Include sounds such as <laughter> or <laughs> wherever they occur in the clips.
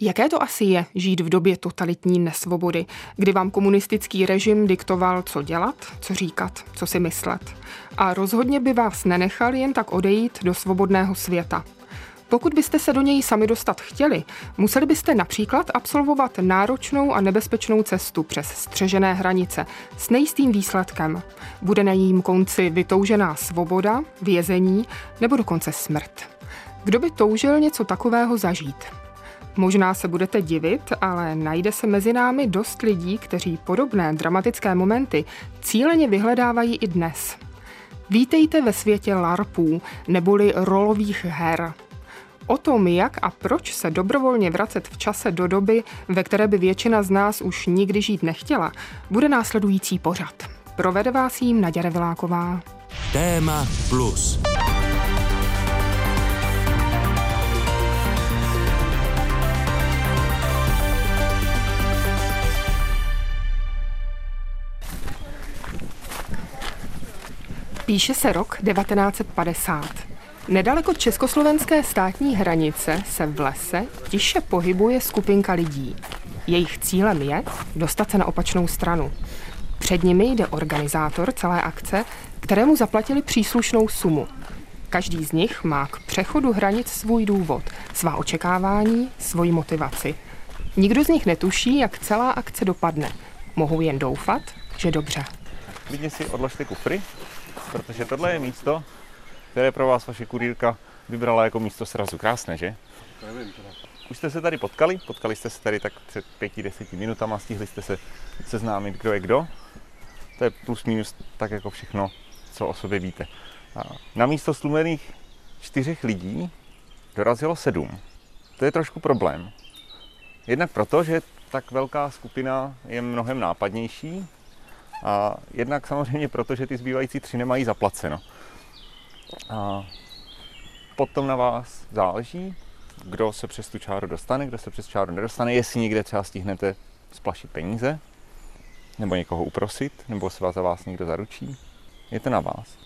Jaké to asi je žít v době totalitní nesvobody, kdy vám komunistický režim diktoval, co dělat, co říkat, co si myslet? A rozhodně by vás nenechal jen tak odejít do svobodného světa. Pokud byste se do něj sami dostat chtěli, museli byste například absolvovat náročnou a nebezpečnou cestu přes střežené hranice s nejistým výsledkem. Bude na jejím konci vytoužená svoboda, vězení nebo dokonce smrt. Kdo by toužil něco takového zažít? Možná se budete divit, ale najde se mezi námi dost lidí, kteří podobné dramatické momenty cíleně vyhledávají i dnes. Vítejte ve světě LARPů, neboli rolových her. O tom, jak a proč se dobrovolně vracet v čase do doby, ve které by většina z nás už nikdy žít nechtěla, bude následující pořad. Provede vás jím Naděra Viláková. Téma plus. Píše se rok 1950. Nedaleko československé státní hranice se v lese tiše pohybuje skupinka lidí. Jejich cílem je dostat se na opačnou stranu. Před nimi jde organizátor celé akce, kterému zaplatili příslušnou sumu. Každý z nich má k přechodu hranic svůj důvod, svá očekávání, svoji motivaci. Nikdo z nich netuší, jak celá akce dopadne. Mohou jen doufat, že dobře. Vidně si odložte kufry protože tohle je místo, které pro vás vaše kurýrka vybrala jako místo srazu. Krásné, že? Nevím teda. Už jste se tady potkali? Potkali jste se tady tak před pěti, deseti minutama, stihli jste se seznámit, kdo je kdo. To je plus minus tak jako všechno, co o sobě víte. A na místo stlumených čtyřech lidí dorazilo sedm. To je trošku problém. Jednak proto, že tak velká skupina je mnohem nápadnější, a jednak samozřejmě proto, že ty zbývající tři nemají zaplaceno. A potom na vás záleží, kdo se přes tu čáru dostane, kdo se přes čáru nedostane, jestli někde třeba stihnete splašit peníze, nebo někoho uprosit, nebo se vás za vás někdo zaručí. Je to na vás.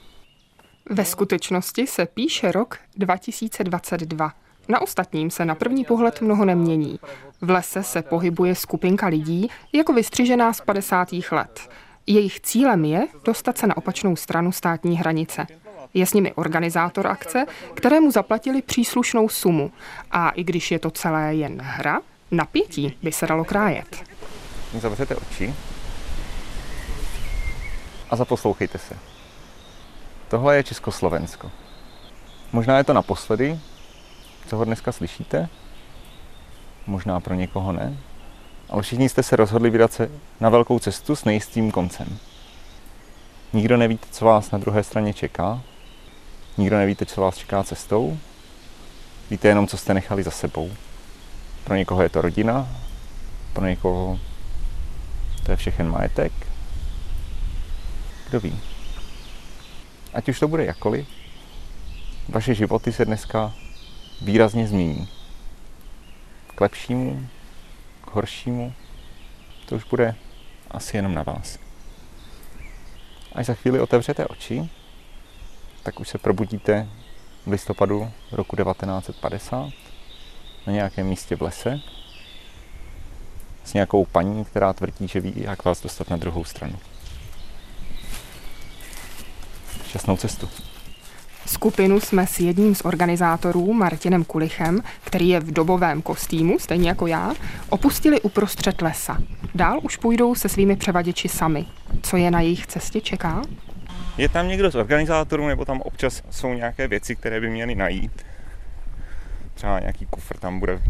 Ve skutečnosti se píše rok 2022. Na ostatním se na první pohled mnoho nemění. V lese se pohybuje skupinka lidí, jako vystřižená z 50. let. Jejich cílem je dostat se na opačnou stranu státní hranice. Je s nimi organizátor akce, kterému zaplatili příslušnou sumu. A i když je to celé jen hra, napětí by se dalo krájet. Zavřete oči a zaposlouchejte se. Tohle je Československo. Možná je to naposledy, co ho dneska slyšíte, možná pro někoho ne, ale všichni jste se rozhodli vydat se na velkou cestu s nejistým koncem. Nikdo nevíte, co vás na druhé straně čeká, nikdo nevíte, co vás čeká cestou, víte jenom, co jste nechali za sebou. Pro někoho je to rodina, pro někoho to je všechen majetek. Kdo ví? Ať už to bude jakkoliv, vaše životy se dneska výrazně změní. K lepšímu, horšímu, to už bude asi jenom na vás. Až za chvíli otevřete oči, tak už se probudíte v listopadu roku 1950 na nějakém místě v lese s nějakou paní, která tvrdí, že ví, jak vás dostat na druhou stranu. Šťastnou cestu. Skupinu jsme s jedním z organizátorů, Martinem Kulichem, který je v dobovém kostýmu, stejně jako já, opustili uprostřed lesa. Dál už půjdou se svými převaděči sami. Co je na jejich cestě čeká? Je tam někdo z organizátorů, nebo tam občas jsou nějaké věci, které by měly najít. Třeba nějaký kufr tam bude,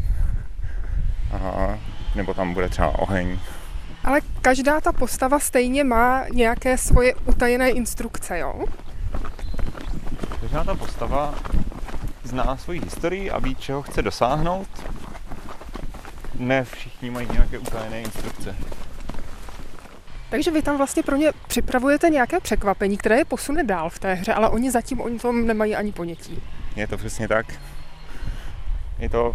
Aha, nebo tam bude třeba oheň. Ale každá ta postava stejně má nějaké svoje utajené instrukce, jo? Každá ta postava zná svoji historii a ví, čeho chce dosáhnout. Ne všichni mají nějaké utajené instrukce. Takže vy tam vlastně pro ně připravujete nějaké překvapení, které je posune dál v té hře, ale oni zatím o tom nemají ani ponětí. Je to přesně tak. Je to,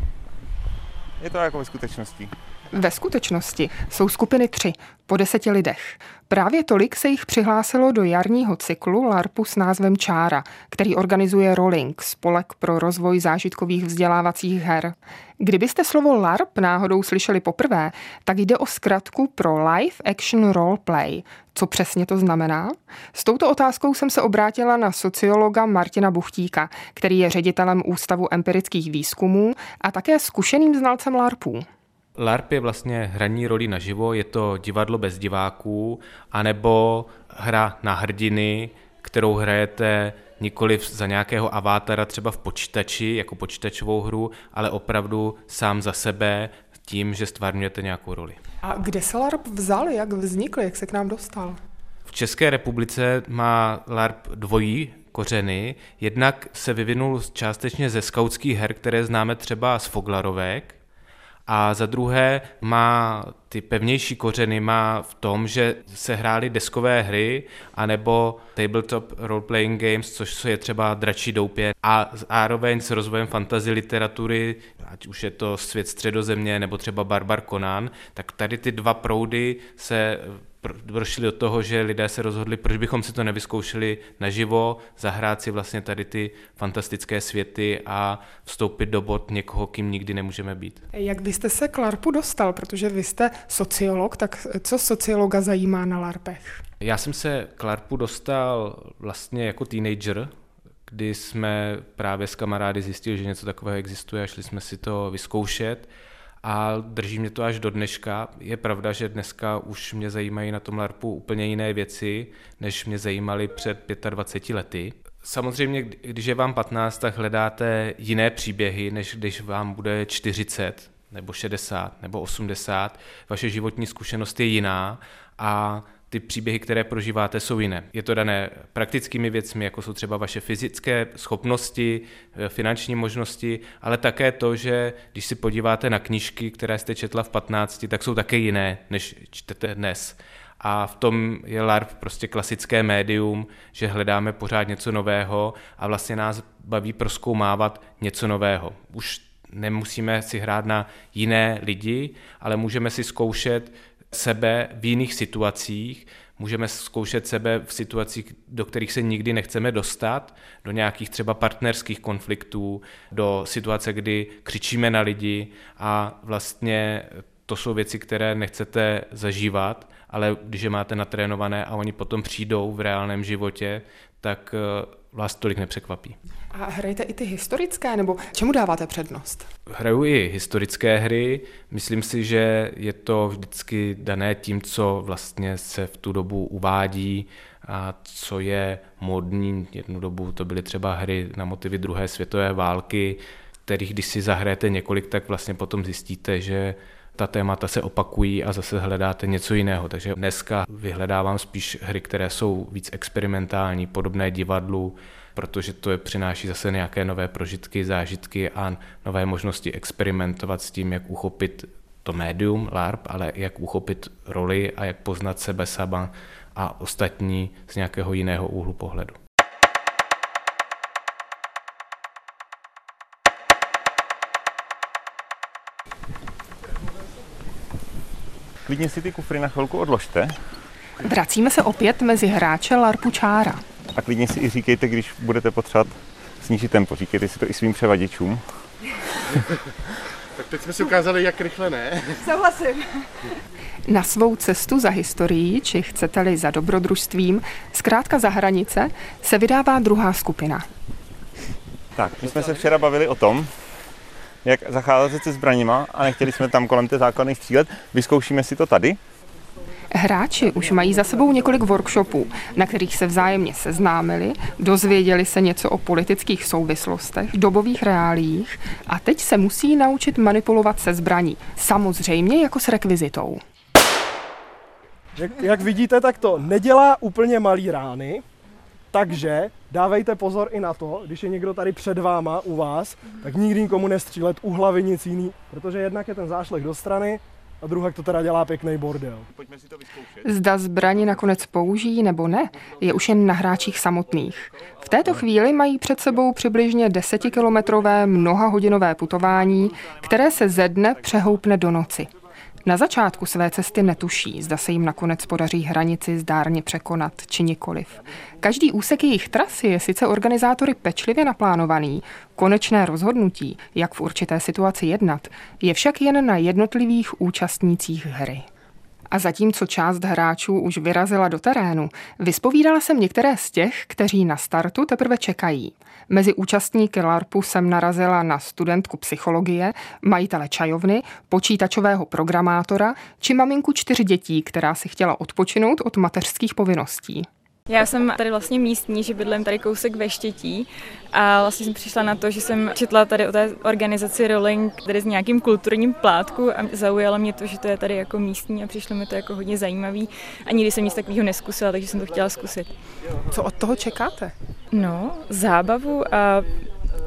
je to jako ve skutečnosti. Ve skutečnosti jsou skupiny tři, po deseti lidech. Právě tolik se jich přihlásilo do jarního cyklu LARPu s názvem Čára, který organizuje Rolling, spolek pro rozvoj zážitkových vzdělávacích her. Kdybyste slovo LARP náhodou slyšeli poprvé, tak jde o zkratku pro Live Action Role Play. Co přesně to znamená? S touto otázkou jsem se obrátila na sociologa Martina Buchtíka, který je ředitelem Ústavu empirických výzkumů a také zkušeným znalcem LARPů. LARP je vlastně hraní roli naživo, je to divadlo bez diváků, anebo hra na hrdiny, kterou hrajete nikoli za nějakého avátara třeba v počítači, jako počítačovou hru, ale opravdu sám za sebe tím, že stvárňujete nějakou roli. A kde se LARP vzal, jak vznikl, jak se k nám dostal? V České republice má LARP dvojí kořeny. Jednak se vyvinul částečně ze skautských her, které známe třeba z Foglarovek, a za druhé má ty pevnější kořeny má v tom, že se hrály deskové hry anebo tabletop role-playing games, což je třeba Dračí doupě. A zároveň s rozvojem fantasy literatury, ať už je to Svět středozemě nebo třeba Barbar Conan, tak tady ty dva proudy se došli do toho, že lidé se rozhodli, proč bychom si to nevyzkoušeli naživo, zahrát si vlastně tady ty fantastické světy a vstoupit do bod někoho, kým nikdy nemůžeme být. Jak byste se k LARPu dostal, protože vy jste sociolog, tak co sociologa zajímá na LARPech? Já jsem se k LARPu dostal vlastně jako teenager, kdy jsme právě s kamarády zjistili, že něco takového existuje a šli jsme si to vyzkoušet a drží mě to až do dneška. Je pravda, že dneska už mě zajímají na tom LARPu úplně jiné věci, než mě zajímaly před 25 lety. Samozřejmě, když je vám 15, tak hledáte jiné příběhy, než když vám bude 40 nebo 60 nebo 80. Vaše životní zkušenost je jiná a ty příběhy, které prožíváte, jsou jiné. Je to dané praktickými věcmi, jako jsou třeba vaše fyzické schopnosti, eh, finanční možnosti, ale také to, že když si podíváte na knížky, které jste četla v 15, tak jsou také jiné, než čtete dnes. A v tom je LARP prostě klasické médium, že hledáme pořád něco nového a vlastně nás baví proskoumávat něco nového. Už nemusíme si hrát na jiné lidi, ale můžeme si zkoušet sebe v jiných situacích, můžeme zkoušet sebe v situacích, do kterých se nikdy nechceme dostat, do nějakých třeba partnerských konfliktů, do situace, kdy křičíme na lidi a vlastně to jsou věci, které nechcete zažívat, ale když je máte natrénované a oni potom přijdou v reálném životě, tak vás tolik nepřekvapí. A hrajete i ty historické, nebo čemu dáváte přednost? Hraju i historické hry. Myslím si, že je to vždycky dané tím, co vlastně se v tu dobu uvádí a co je modní. Jednu dobu to byly třeba hry na motivy druhé světové války, kterých když si zahrajete několik, tak vlastně potom zjistíte, že ta témata se opakují a zase hledáte něco jiného. Takže dneska vyhledávám spíš hry, které jsou víc experimentální, podobné divadlu, protože to je přináší zase nějaké nové prožitky, zážitky a nové možnosti experimentovat s tím, jak uchopit to médium LARP, ale jak uchopit roli a jak poznat sebe sama a ostatní z nějakého jiného úhlu pohledu. Klidně si ty kufry na chvilku odložte. Vracíme se opět mezi hráče LARPu Čára. A klidně si i říkejte, když budete potřebovat snížit tempo. Říkejte si to i svým převaděčům. tak teď jsme si ukázali, jak rychle ne. Souhlasím. Na svou cestu za historií, či chcete-li za dobrodružstvím, zkrátka za hranice, se vydává druhá skupina. Tak, my jsme se včera bavili o tom, jak zacházet se zbraněma a nechtěli jsme tam kolem té základny střílet. Vyzkoušíme si to tady. Hráči už mají za sebou několik workshopů, na kterých se vzájemně seznámili, dozvěděli se něco o politických souvislostech, dobových reálích a teď se musí naučit manipulovat se zbraní. Samozřejmě jako s rekvizitou. Jak, jak vidíte, tak to nedělá úplně malý rány, takže dávejte pozor i na to, když je někdo tady před váma u vás, tak nikdy nikomu nestřílet u hlavy nic jiný, protože jednak je ten zášlech do strany a druhá to teda dělá pěkný bordel. Pojďme si to vyzkoušet. Zda zbraně nakonec použijí nebo ne, je už jen na hráčích samotných. V této chvíli mají před sebou přibližně desetikilometrové mnohahodinové putování, které se ze dne přehoupne do noci. Na začátku své cesty netuší, zda se jim nakonec podaří hranici zdárně překonat, či nikoliv. Každý úsek jejich trasy je sice organizátory pečlivě naplánovaný, konečné rozhodnutí, jak v určité situaci jednat, je však jen na jednotlivých účastnících hry. A zatímco část hráčů už vyrazila do terénu, vyspovídala jsem některé z těch, kteří na startu teprve čekají. Mezi účastníky LARPu jsem narazila na studentku psychologie, majitele čajovny, počítačového programátora či maminku čtyř dětí, která si chtěla odpočinout od mateřských povinností. Já jsem tady vlastně místní, že bydlím tady kousek ve Štětí a vlastně jsem přišla na to, že jsem četla tady o té organizaci Rolling tady s nějakým kulturním plátku a zaujalo mě to, že to je tady jako místní a přišlo mi to jako hodně zajímavý a nikdy jsem nic takového neskusila, takže jsem to chtěla zkusit. Co od toho čekáte? No, zábavu a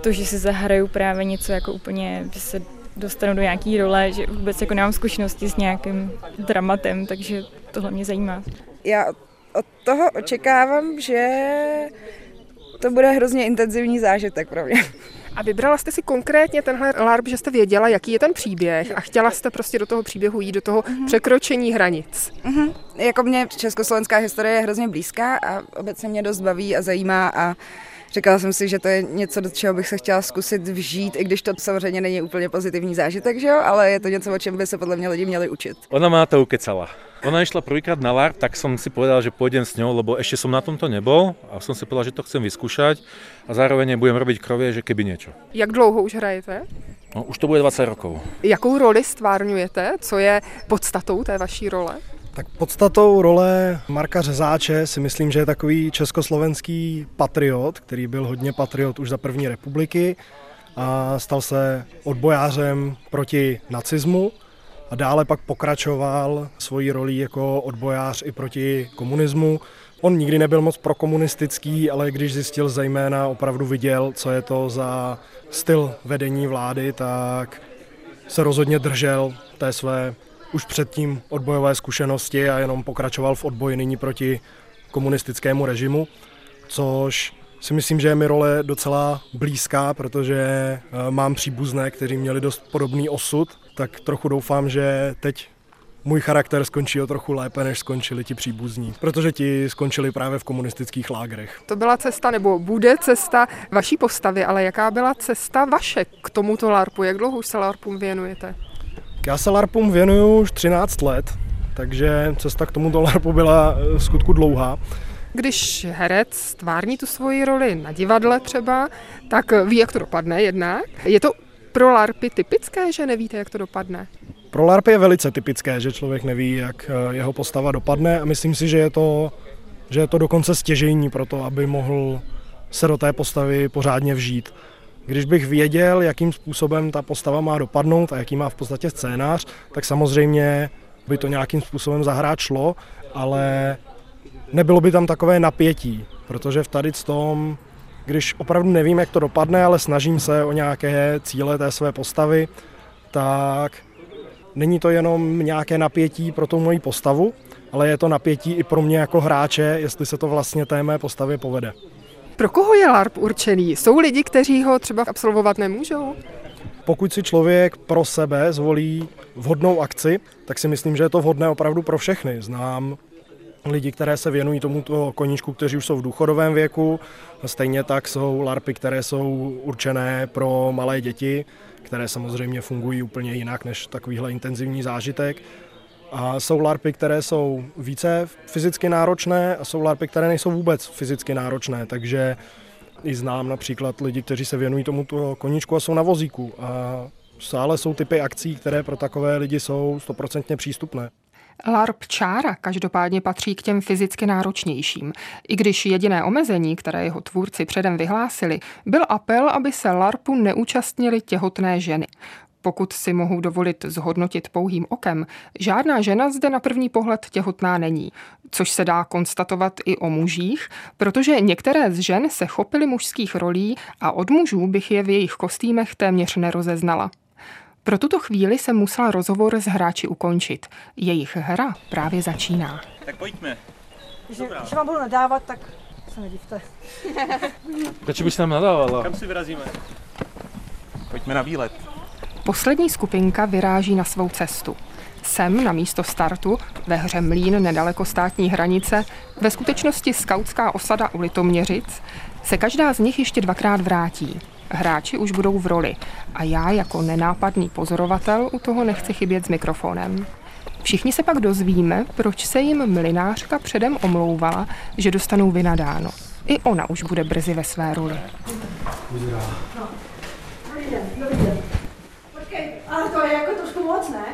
to, že si zahraju právě něco jako úplně, že se dostanu do nějaký role, že vůbec jako nemám zkušenosti s nějakým dramatem, takže tohle mě zajímá. Já od toho očekávám, že to bude hrozně intenzivní zážitek pro mě. A vybrala jste si konkrétně tenhle LARP, že jste věděla, jaký je ten příběh a chtěla jste prostě do toho příběhu jít, do toho mm-hmm. překročení hranic. Mm-hmm. Jako mě československá historie je hrozně blízká a obecně mě dost baví a zajímá a Říkala jsem si, že to je něco, do čeho bych se chtěla zkusit vžít, i když to samozřejmě není úplně pozitivní zážitek, že jo? ale je to něco, o čem by se podle mě lidi měli učit. Ona má to ukecala. Ona išla prvýkrát na LARP, tak som si povedal, že pôjdem s ňou, lebo ešte som na tomto nebol a som si povedal, že to chcem vyskúšať a zároveň budem robiť krovie, že keby niečo. Jak dlouho už hrajete? No, už to bude 20 rokov. Jakou roli stvárňujete? Co je podstatou té vaší role? Tak podstatou role Marka Řezáče si myslím, že je takový československý patriot, který byl hodně patriot už za první republiky a stal se odbojářem proti nacismu a dále pak pokračoval svojí rolí jako odbojář i proti komunismu. On nikdy nebyl moc prokomunistický, ale když zjistil zejména, opravdu viděl, co je to za styl vedení vlády, tak se rozhodně držel té své už předtím odbojové zkušenosti a jenom pokračoval v odboji nyní proti komunistickému režimu, což si myslím, že je mi role docela blízká, protože eh, mám příbuzné, kteří měli dost podobný osud, tak trochu doufám, že teď můj charakter skončí o trochu lépe, než skončili ti příbuzní, protože ti skončili právě v komunistických lágrech. To byla cesta, nebo bude cesta vaší postavy, ale jaká byla cesta vaše k tomuto LARPu? Jak dlouho už se LARPům věnujete? Já se LARPům věnuju už 13 let, takže cesta k tomuto LARPu byla eh, skutku dlouhá. Když herec stvární tu svoji roli na divadle třeba, tak ví, jak to dopadne jednak. Je to pro LARPy typické, že nevíte, jak to dopadne? Pro LARP je velice typické, že člověk neví, jak eh, jeho postava dopadne a myslím si, že je to, že je to dokonce stěžejní pro to, aby mohl se do té postavy pořádně vžít. Když bych věděl, jakým způsobem ta postava má dopadnout a jaký má v podstatě scénář, tak samozřejmě by to nějakým způsobem zahrát šlo, ale nebylo by tam takové napětí, protože v tady tom, když opravdu nevím, jak to dopadne, ale snažím se o nějaké cíle té své postavy, tak není to jenom nějaké napětí pro tu moji postavu, ale je to napětí i pro mě jako hráče, jestli se to vlastně té mé postavě povede. Pro koho je LARP určený? Jsou lidi, kteří ho třeba absolvovat nemůžou? Pokud si člověk pro sebe zvolí vhodnou akci, tak si myslím, že je to vhodné opravdu pro všechny. Znám lidi, které se věnují tomuto koníčku, kteří už jsou v důchodovém věku. Stejně tak jsou larpy, které jsou určené pro malé děti, které samozřejmě fungují úplně jinak než takovýhle intenzivní zážitek. A jsou larpy, které jsou více fyzicky náročné a jsou larpy, které nejsou vůbec fyzicky náročné, takže i znám například lidi, kteří se věnují tomuto koníčku a jsou na vozíku. A stále jsou typy akcí, které pro takové lidi jsou stoprocentně přístupné. LARP čára každopádně patří k těm fyzicky náročnějším, i když jediné omezení, které jeho tvůrci předem vyhlásili, byl apel, aby se LARPu neúčastnili těhotné ženy. Pokud si mohu dovolit zhodnotit pouhým okem, žádná žena zde na první pohled těhotná není, což se dá konstatovat i o mužích, protože některé z žen se chopily mužských rolí a od mužů bych je v jejich kostýmech téměř nerozeznala. Pro tuto chvíli jsem musela rozhovor s hráči ukončit. Jejich hra právě začíná. Tak pojďme. Když, když vám budu nadávat, tak se nedivte. Proč bys nám nadávala? Kam si vyrazíme? Pojďme na výlet. Poslední skupinka vyráží na svou cestu. Sem na místo startu, ve hře Mlín nedaleko státní hranice, ve skutečnosti skautská osada u Litoměřic, se každá z nich ještě dvakrát vrátí. Hráči už budou v roli a já jako nenápadný pozorovatel u toho nechci chybět s mikrofonem. Všichni se pak dozvíme, proč se jim mlinářka předem omlouvala, že dostanou vynadáno. I ona už bude brzy ve své roli. Ale to je jako trošku moc, ne?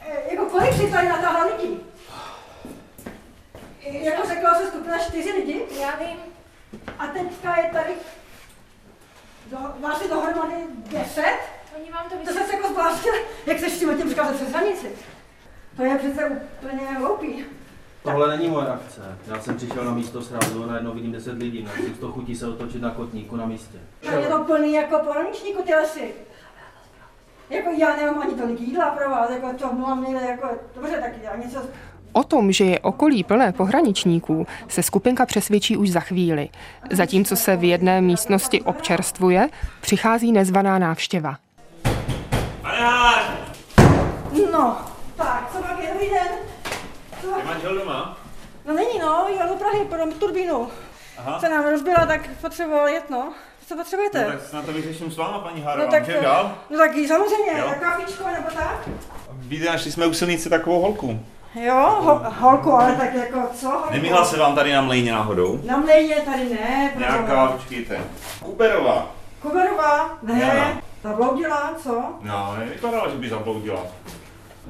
E, jako kolik si tady natáhla lidí? E, Jako řekla se skupina čtyři lidi? Já vím. A teďka je tady do, vás je dohromady deset? Oni vám to To se jako zbláznila, jak seš s tím tím přikázat přes hranici. To je přece úplně hloupý. Tohle není moje akce. Já jsem přišel na místo srazu a najednou vidím 10 lidí. Měl jsem to chutí se otočit na kotníku na místě. To je to plný jako pohraničníku ty lesy. Jako já nemám ani tolik jídla pro vás, jako to mám někde jako, dobře, tak já něco O tom, že je okolí plné pohraničníků, se skupinka přesvědčí už za chvíli. Zatímco se v jedné místnosti občerstvuje, přichází nezvaná návštěva. No, tak, co pak je, dobrý den. Co pak? Je manžel doma? No není no, jel do Prahy pro turbínu. Aha. Se nám rozbila, tak potřeboval jet no. Co potřebujete? No, tak snad to vyřeším s váma, paní No Hárová. tak, Můžeme dál? no tak samozřejmě, Jo. na kafičko nebo tak? Víte, našli jsme u silnice takovou holku. Jo, ho, holku, ale tak jako co? Holku? Nemihla se vám tady na mlejně náhodou? Na mlejně tady ne, Nějaká, počkejte. Kuberová. Kuberová? Ne, Jana. zabloudila, co? No, nevypadala, že by zabloudila.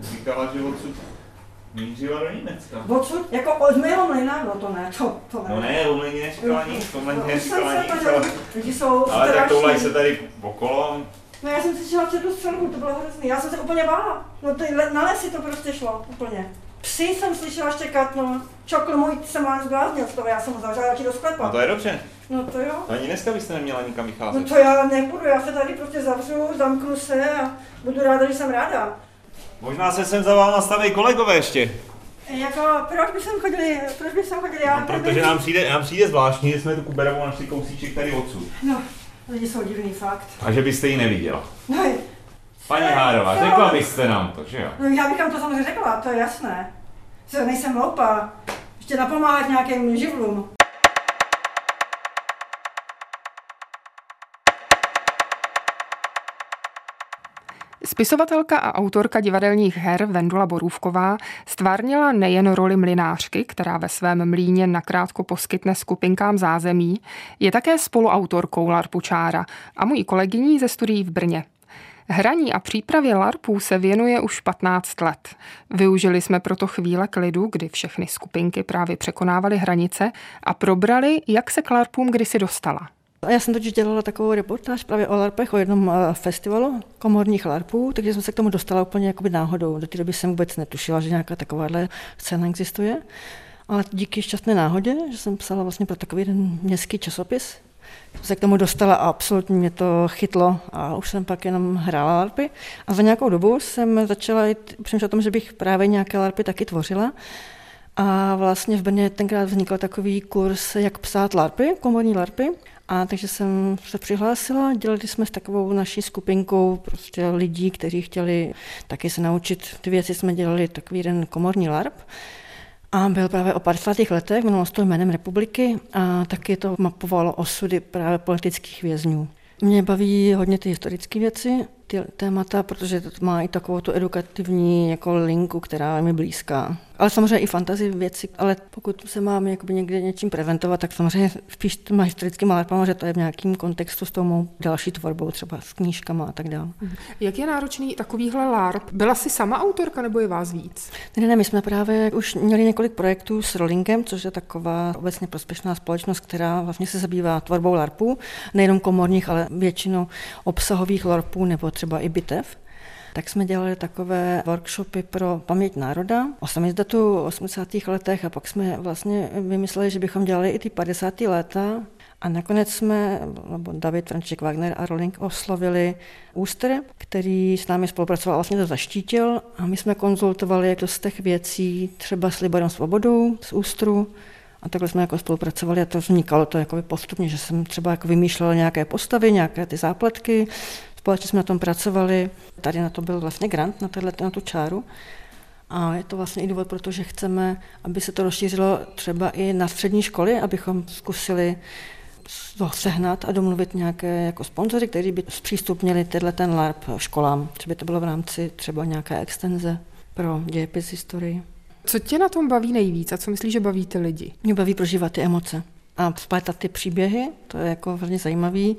Říkala, že odsud mířila do Německa. Odsud? Jako od mého mlejna? No to ne, to, to ne. No ne, o mlejně neříkala nic, o mlejně No, neříkala nic, to ale, Lidi jsou ale tak se tady okolo. No já jsem si šla před tu střelku, to bylo hrozný. Já jsem se úplně bála. No ty, na lesy to prostě šlo, úplně. Psy jsem slyšela štěkat, no. Čokl můj se má zbláznil z toho, já jsem ho zavřela do sklepa. No to je dobře. No to jo. Ani dneska byste neměla nikam No vycházet. to já nebudu, já se tady prostě zavřu, zamknu se a budu ráda, že jsem ráda. Možná se sem za váma staví kolegové ještě. Jako, proč by sem chodili, proč by sem chodili, já No, protože nám přijde, nám přijde zvláštní, že jsme tu Kuberovou našli kousíček tady odsud. No, lidi jsou divný, fakt. A že byste ji neviděla. No, Paní Hárová, Jo. řekla byste nám to, že jo? no já bych vám to samozřejmě řekla, to je jasné. Co, nejsem hloupá. Ještě napomáhat nějakým živlům. Spisovatelka a autorka divadelních her Vendula Borůvková stvárnila nejen roli mlinářky, která ve svém mlíně nakrátko poskytne skupinkám zázemí, je také spoluautorkou Larpučára a mojí kolegyní ze studií v Brně. Hraní a přípravě LARPů se věnuje už 15 let. Využili jsme proto chvíle klidu, kdy všechny skupinky právě překonávaly hranice a probrali, jak se k LARPům kdysi dostala. Já jsem totiž dělala takovou reportáž právě o LARPech, o jednom eh, festivalu komorních LARPů, takže jsem se k tomu dostala úplně jakoby náhodou. Do té doby jsem vůbec netušila, že nějaká takováhle scéna existuje. Ale díky šťastné náhodě, že jsem psala vlastně pro takový jeden městský časopis, jsem se k tomu dostala a absolutně mě to chytlo a už jsem pak jenom hrála LARPy. A za nějakou dobu jsem začala přemýšlet o tom, že bych právě nějaké LARPy taky tvořila. A vlastně v Brně tenkrát vznikl takový kurz, jak psát LARPy, komorní LARPy. A takže jsem se přihlásila, dělali jsme s takovou naší skupinkou prostě lidí, kteří chtěli taky se naučit ty věci, jsme dělali takový jeden komorní LARP. A byl právě o 50. letech, jmenovalo se to jménem republiky a taky to mapovalo osudy právě politických vězňů. Mě baví hodně ty historické věci, ty témata, protože to má i takovou tu edukativní jako linku, která je mi blízká. Ale samozřejmě i fantasy věci, ale pokud se mám jakoby někde něčím prezentovat, tak samozřejmě spíš těma historickými larpama, že to je v nějakém kontextu s tou mou další tvorbou, třeba s knížkama a tak dále. Jak je náročný takovýhle LARP? Byla jsi sama autorka nebo je vás víc? Ne, ne, my jsme právě už měli několik projektů s Rollingem, což je taková obecně prospěšná společnost, která vlastně se zabývá tvorbou LARPů, nejenom komorních, ale většinou obsahových LARPů nebo třeba i bitev. Tak jsme dělali takové workshopy pro paměť národa o samizdatu v 80. letech a pak jsme vlastně vymysleli, že bychom dělali i ty 50. léta a nakonec jsme, nebo David František Wagner a Rolling oslovili Úster, který s námi spolupracoval, vlastně to zaštítil a my jsme konzultovali jak to z těch věcí třeba s Liborem Svobodou z Ústru a takhle jsme jako spolupracovali a to vznikalo to jako postupně, že jsem třeba jako vymýšlela nějaké postavy, nějaké ty zápletky, Společně jsme na tom pracovali, tady na to byl vlastně grant, na, tohle, na tu čáru. A je to vlastně i důvod, protože chceme, aby se to rozšířilo třeba i na střední školy, abychom zkusili to sehnat a domluvit nějaké jako sponzory, kteří by zpřístupnili tenhle ten LARP školám. Třeba by to bylo v rámci třeba nějaké extenze pro dějepis historii. Co tě na tom baví nejvíc a co myslíš, že baví ty lidi? Mě baví prožívat ty emoce a splétat ty příběhy, to je jako velmi zajímavý.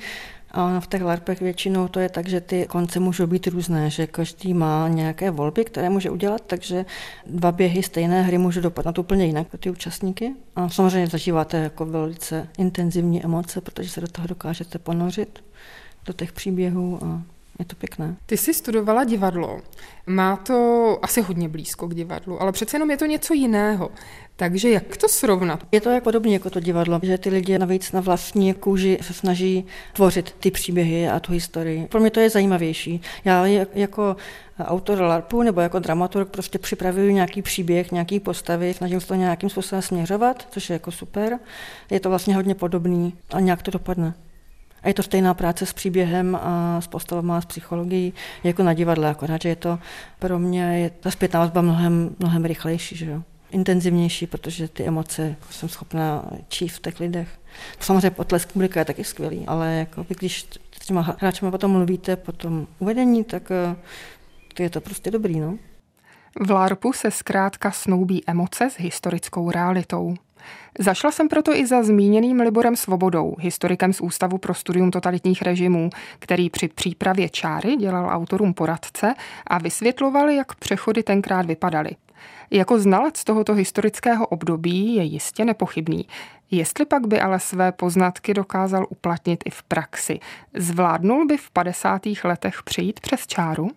A v těch LARPech většinou to je tak, že ty konce můžou být různé, že každý má nějaké volby, které může udělat, takže dva běhy stejné hry můžou dopadnout úplně jinak pro ty účastníky. A samozřejmě zažíváte jako velice intenzivní emoce, protože se do toho dokážete ponořit, do těch příběhů a je to pěkné. Ty jsi studovala divadlo. Má to asi hodně blízko k divadlu, ale přece jenom je to něco jiného. Takže jak to srovnat? Je to jak podobně jako to divadlo, že ty lidi navíc na vlastní kůži se snaží tvořit ty příběhy a tu historii. Pro mě to je zajímavější. Já jako autor LARPu nebo jako dramaturg prostě připravuju nějaký příběh, nějaký postavy, snažím se to nějakým způsobem směřovat, což je jako super. Je to vlastně hodně podobný a nějak to dopadne. A je to stejná práce s příběhem a s postavama s psychologií jako na divadle, akorát, že je to pro mě je ta zpětná vazba mnohem, mnohem rychlejší, že jo? intenzivnější, protože ty emoce jsem schopná čít v těch lidech. Samozřejmě potlesk publika je taky skvělý, ale jako když s těma hráčima potom mluvíte po tom uvedení, tak eh, to je to prostě dobrý. No? V LARPu se zkrátka snoubí emoce s historickou realitou. Zašla jsem proto i za zmíněným Liborem Svobodou, historikem z Ústavu pro studium totalitních režimů, který při přípravě čáry dělal autorům poradce a vysvětloval, jak přechody tenkrát vypadaly. Jako znalec tohoto historického období je jistě nepochybný. Jestli pak by ale své poznatky dokázal uplatnit i v praxi, zvládnul by v 50. letech přijít přes čáru?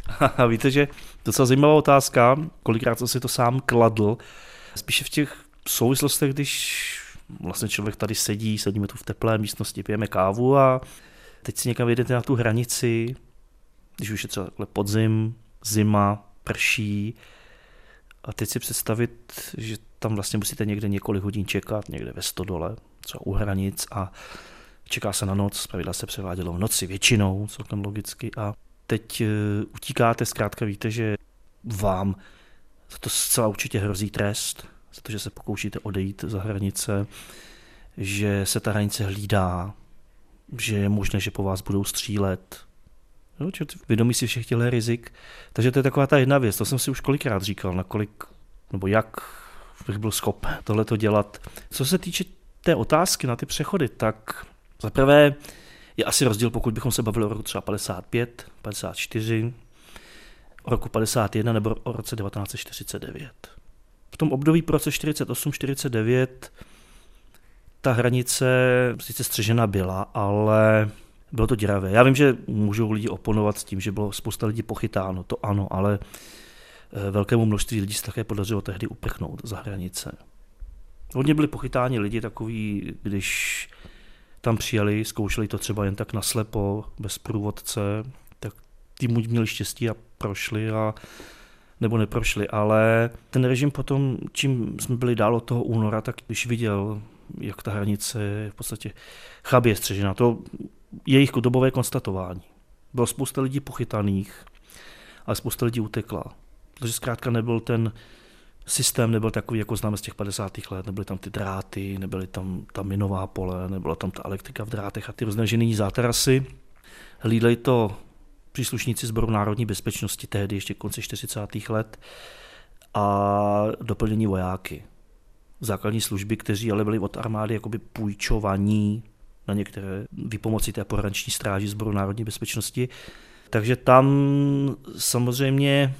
<laughs> Víte, že docela zajímavá otázka, kolikrát jsem si to sám kladl, spíše v těch souvislostech, když vlastně člověk tady sedí, sedíme tu v teplé místnosti, pijeme kávu a teď si někam vyjdete na tu hranici, když už je třeba podzim, zima, prší, a teď si představit, že tam vlastně musíte někde několik hodin čekat, někde ve stodole, třeba u hranic a čeká se na noc, zpravidla se převádělo v noci většinou, celkem logicky a teď eh, utíkáte, zkrátka víte, že vám to zcela určitě hrozí trest, za to, že se pokoušíte odejít za hranice, že se ta hranice hlídá, že je možné, že po vás budou střílet, Jo, vědomí si všech těchto rizik. Takže to je taková ta jedna věc, to jsem si už kolikrát říkal, nakolik, nebo jak bych byl schopen tohle to dělat. Co se týče té otázky na ty přechody, tak zaprvé je asi rozdíl, pokud bychom se bavili o roku třeba 55, 54, o roku 51 nebo o roce 1949. V tom období po roce 48-49 ta hranice sice střežena byla, ale bylo to děravé. Já vím, že můžou lidi oponovat s tím, že bylo spousta lidí pochytáno, to ano, ale eh, velkému množství lidí se také podařilo tehdy uprchnout za hranice. Hodně byli pochytáni lidi takový, když tam přijeli, zkoušeli to třeba jen tak naslepo, bez průvodce, tak ty měli štěstí a prošli a nebo neprošli, ale ten režim potom, čím jsme byli dál od toho února, tak když viděl, jak ta hranice je v podstatě chabě střežena, to jejich dobové konstatování. Bylo spousta lidí pochytaných, ale spousta lidí utekla. Protože zkrátka nebyl ten systém, nebyl takový, jako známe z těch 50. let, nebyly tam ty dráty, nebyly tam ta minová pole, nebyla tam ta elektrika v drátech a ty různé žený zátarasy. Hlídali to příslušníci Sboru národní bezpečnosti tehdy, ještě konci 40. let, a doplnění vojáky. Základní služby, kteří ale byli od armády jakoby půjčovaní na některé výpomoci té pohraniční stráži Zboru národní bezpečnosti. Takže tam samozřejmě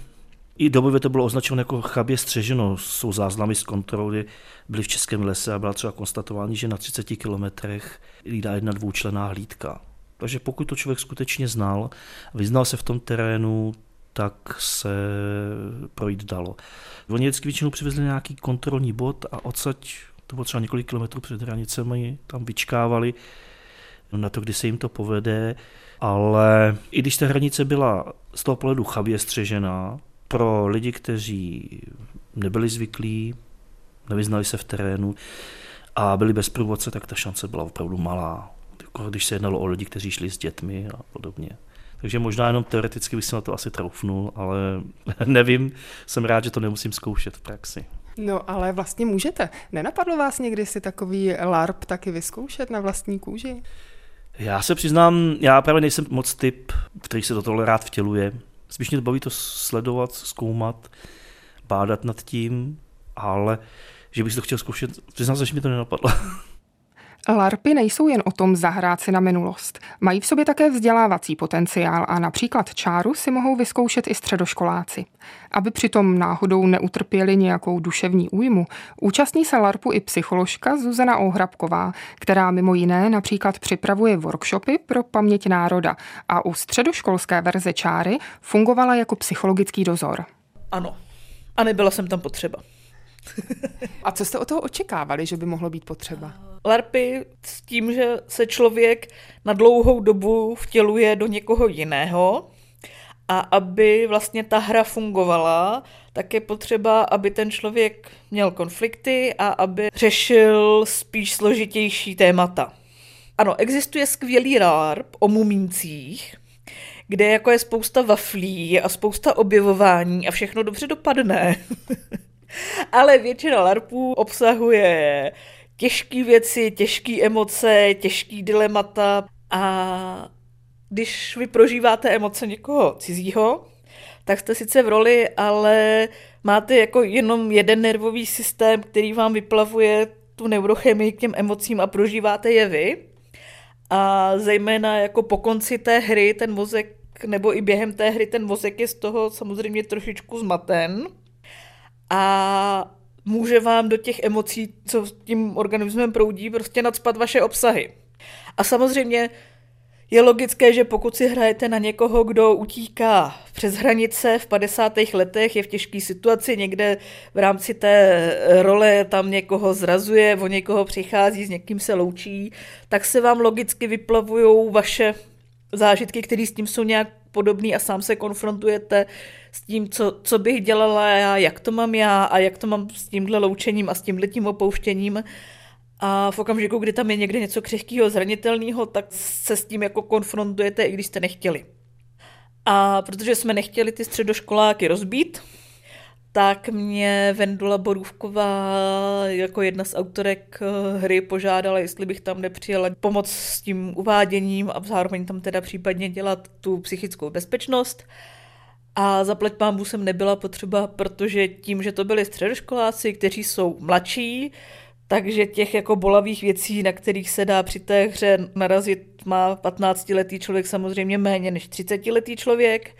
i dobově to bylo označeno jako chabě střeženo. Jsou záznamy z kontroly, byly v Českém lese a byla třeba konstatování, že na 30 kilometrech lídá jedna dvoučlená hlídka. Takže pokud to člověk skutečně znal, vyznal se v tom terénu, tak se projít dalo. Oni vždycky většinou přivezli nějaký kontrolní bod a odsaď to bylo třeba několik kilometrů před hranicemi, tam vyčkávali na to, kdy se jim to povede, ale i když ta hranice byla z toho pohledu chabě střežená, pro lidi, kteří nebyli zvyklí, nevyznali se v terénu a byli bez průvodce, tak ta šance byla opravdu malá. Jako když se jednalo o lidi, kteří šli s dětmi a podobně. Takže možná jenom teoreticky bych si na to asi troufnul, ale <laughs> nevím, jsem rád, že to nemusím zkoušet v praxi. No ale vlastně můžete. Nenapadlo vás někdy si takový LARP taky vyzkoušet na vlastní kůži? Já se přiznám, já právě nejsem moc typ, který se do tohle rád vtěluje. Spíš mě baví to sledovat, zkoumat, bádat nad tím, ale že bych si to chtěl zkoušet, přiznám se, že mi to nenapadlo. <laughs> LARPy nejsou jen o tom zahrát si na minulost. Mají v sobě také vzdělávací potenciál a například čáru si mohou vyzkoušet i středoškoláci. Aby přitom náhodou neutrpěli nějakou duševní újmu, účastní se LARPu i psycholožka Zuzana Ohrabková, která mimo jiné například připravuje workshopy pro paměť národa a u středoškolské verze čáry fungovala jako psychologický dozor. Ano. A nebyla jsem tam potřeba. A co jste o toho očekávali, že by mohlo být potřeba? LARPy s tím, že se člověk na dlouhou dobu vtěluje do někoho jiného a aby vlastně ta hra fungovala, tak je potřeba, aby ten člověk měl konflikty a aby řešil spíš složitější témata. Ano, existuje skvělý LARP o mumíncích, kde jako je spousta waflí a spousta objevování a všechno dobře dopadne. <laughs> <laughs> Ale většina LARPů obsahuje těžké věci, těžké emoce, těžké dilemata a když vy prožíváte emoce někoho cizího, tak jste sice v roli, ale máte jako jenom jeden nervový systém, který vám vyplavuje tu neurochemii k těm emocím a prožíváte je vy. A zejména jako po konci té hry ten mozek, nebo i během té hry ten mozek je z toho samozřejmě trošičku zmaten. A může vám do těch emocí, co tím organismem proudí, prostě nadspat vaše obsahy. A samozřejmě je logické, že pokud si hrajete na někoho, kdo utíká přes hranice v 50. letech, je v těžké situaci, někde v rámci té role tam někoho zrazuje, o někoho přichází, s někým se loučí, tak se vám logicky vyplavují vaše zážitky, které s tím jsou nějak podobný a sám se konfrontujete s tím, co, co bych dělala já, jak to mám já a jak to mám s tímhle loučením a s tímhle tím opouštěním. A v okamžiku, kdy tam je někde něco křehkého, zranitelného, tak se s tím jako konfrontujete, i když jste nechtěli. A protože jsme nechtěli ty středoškoláky rozbít, tak mě Vendula Borůvková jako jedna z autorek eh, hry požádala, jestli bych tam nepřijela pomoc s tím uváděním a zároveň tam teda případně dělat tu psychickou bezpečnost. A zaplať pámbu jsem nebyla potřeba, protože tím, že to byli středoškoláci, kteří jsou mladší, takže těch jako bolavých věcí, na kterých se dá při té hře narazit, má 15-letý člověk samozřejmě méně než 30-letý člověk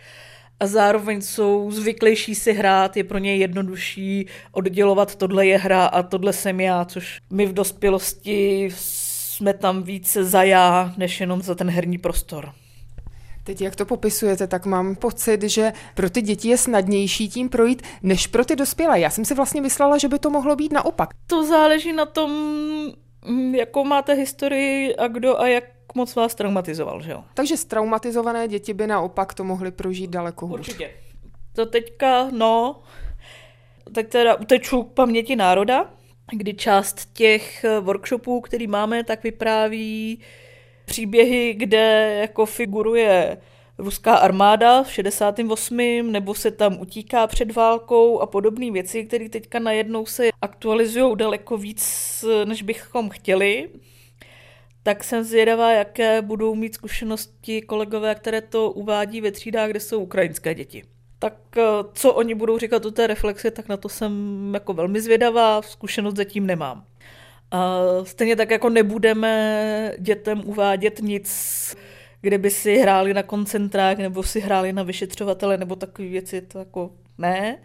a zároveň jsou zvyklejší si hrát, je pro ně jednodušší oddělovat tohle je hra a tohle jsem já, což my v dospělosti jsme tam více za já, než jenom za ten herní prostor. Teď, jak to popisujete, tak mám pocit, že pro ty děti je snadnější tím projít, než pro ty dospělé. Já jsem si vlastně myslela, že by to mohlo být naopak. To záleží na tom, jakou máte historii a kdo a jak moc vás traumatizoval, že jo? Takže traumatizované děti by naopak to mohly prožít daleko hůř. Určitě. To teďka, no, tak teda uteču k paměti národa, kdy část těch workshopů, který máme, tak vypráví příběhy, kde jako figuruje ruská armáda v 68. nebo se tam utíká před válkou a podobné věci, které teďka najednou se aktualizují daleko víc, než bychom chtěli. Tak jsem zvědavá, jaké budou mít zkušenosti kolegové, které to uvádí ve třídách, kde jsou ukrajinské děti. Tak eh, co oni budou říkat o té reflexi, tak na to jsem jako velmi zvědavá, zkušenost zatím nemám. A stejně tak jako nebudeme dětem uvádět nic, kde by si hráli na koncentrák nebo si hráli na vyšetřovatele nebo takové věci, to jako ne.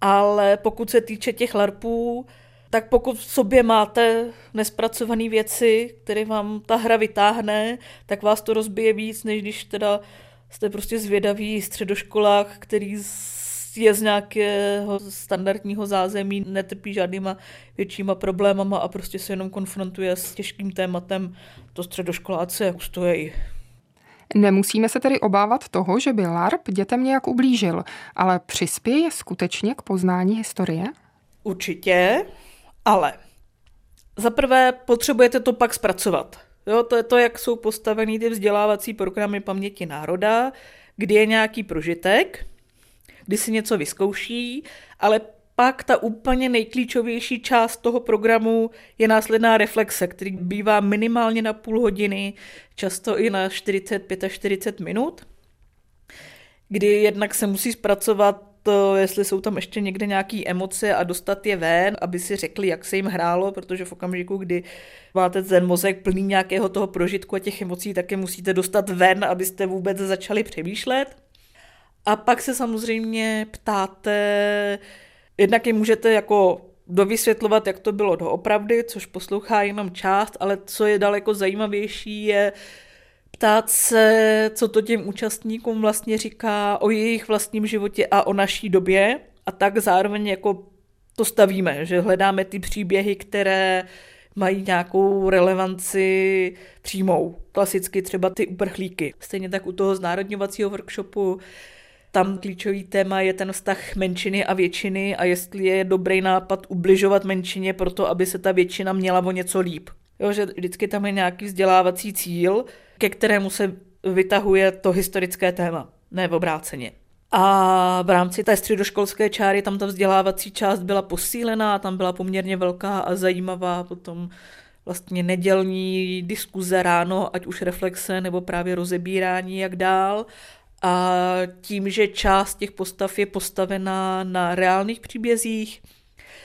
Ale pokud se týče těch larpů, tak pokud v sobě máte nespracované věci, které vám ta hra vytáhne, tak vás to rozbije víc, než když teda jste prostě zvědaví středoškolák, který je z nějakého standardního zázemí, netrpí žádnýma většíma problémama a prostě se jenom konfrontuje s těžkým tématem, to středoškoláce ustojí. Nemusíme se tedy obávat toho, že by LARP dětem nějak ublížil, ale přispěje skutečně k poznání historie? Určitě, ale za prvé potřebujete to pak zpracovat. Jo, to je to, jak jsou postavený ty vzdělávací programy paměti národa, kdy je nějaký prožitek, kdy si něco vyzkouší, ale pak ta úplně nejklíčovější část toho programu je následná reflexe, který bývá minimálně na půl hodiny, často i na 45 až 40 minut, kdy jednak se musí zpracovat to, jestli jsou tam ještě někde nějaké emoce a dostat je ven, aby si řekli, jak se jim hrálo, protože v okamžiku, kdy máte ten mozek plný nějakého toho prožitku a těch emocí, tak je musíte dostat ven, abyste vůbec začali přemýšlet. A pak se samozřejmě ptáte, jednak jim můžete jako dovysvětlovat, jak to bylo doopravdy, což poslouchá jenom část, ale co je daleko zajímavější, je ptát se, co to těm účastníkům vlastně říká o jejich vlastním životě a o naší době a tak zároveň jako to stavíme, že hledáme ty příběhy, které mají nějakou relevanci přímou. Klasicky třeba ty uprchlíky. Stejně tak u toho znárodňovacího workshopu tam klíčový téma je ten vztah menšiny a většiny a jestli je dobrý nápad ubližovat menšině proto, aby se ta většina měla o něco líp. Jo, že vždycky tam je nějaký vzdělávací cíl, ke kterému se vytahuje to historické téma, ne v obráceně. A v rámci té středoškolské čáry tam ta vzdělávací část byla posílená, tam byla poměrně velká a zajímavá potom vlastně nedělní diskuze ráno, ať už reflexe nebo právě rozebírání, jak dál. A tím, že část těch postav je postavená na reálných příbězích,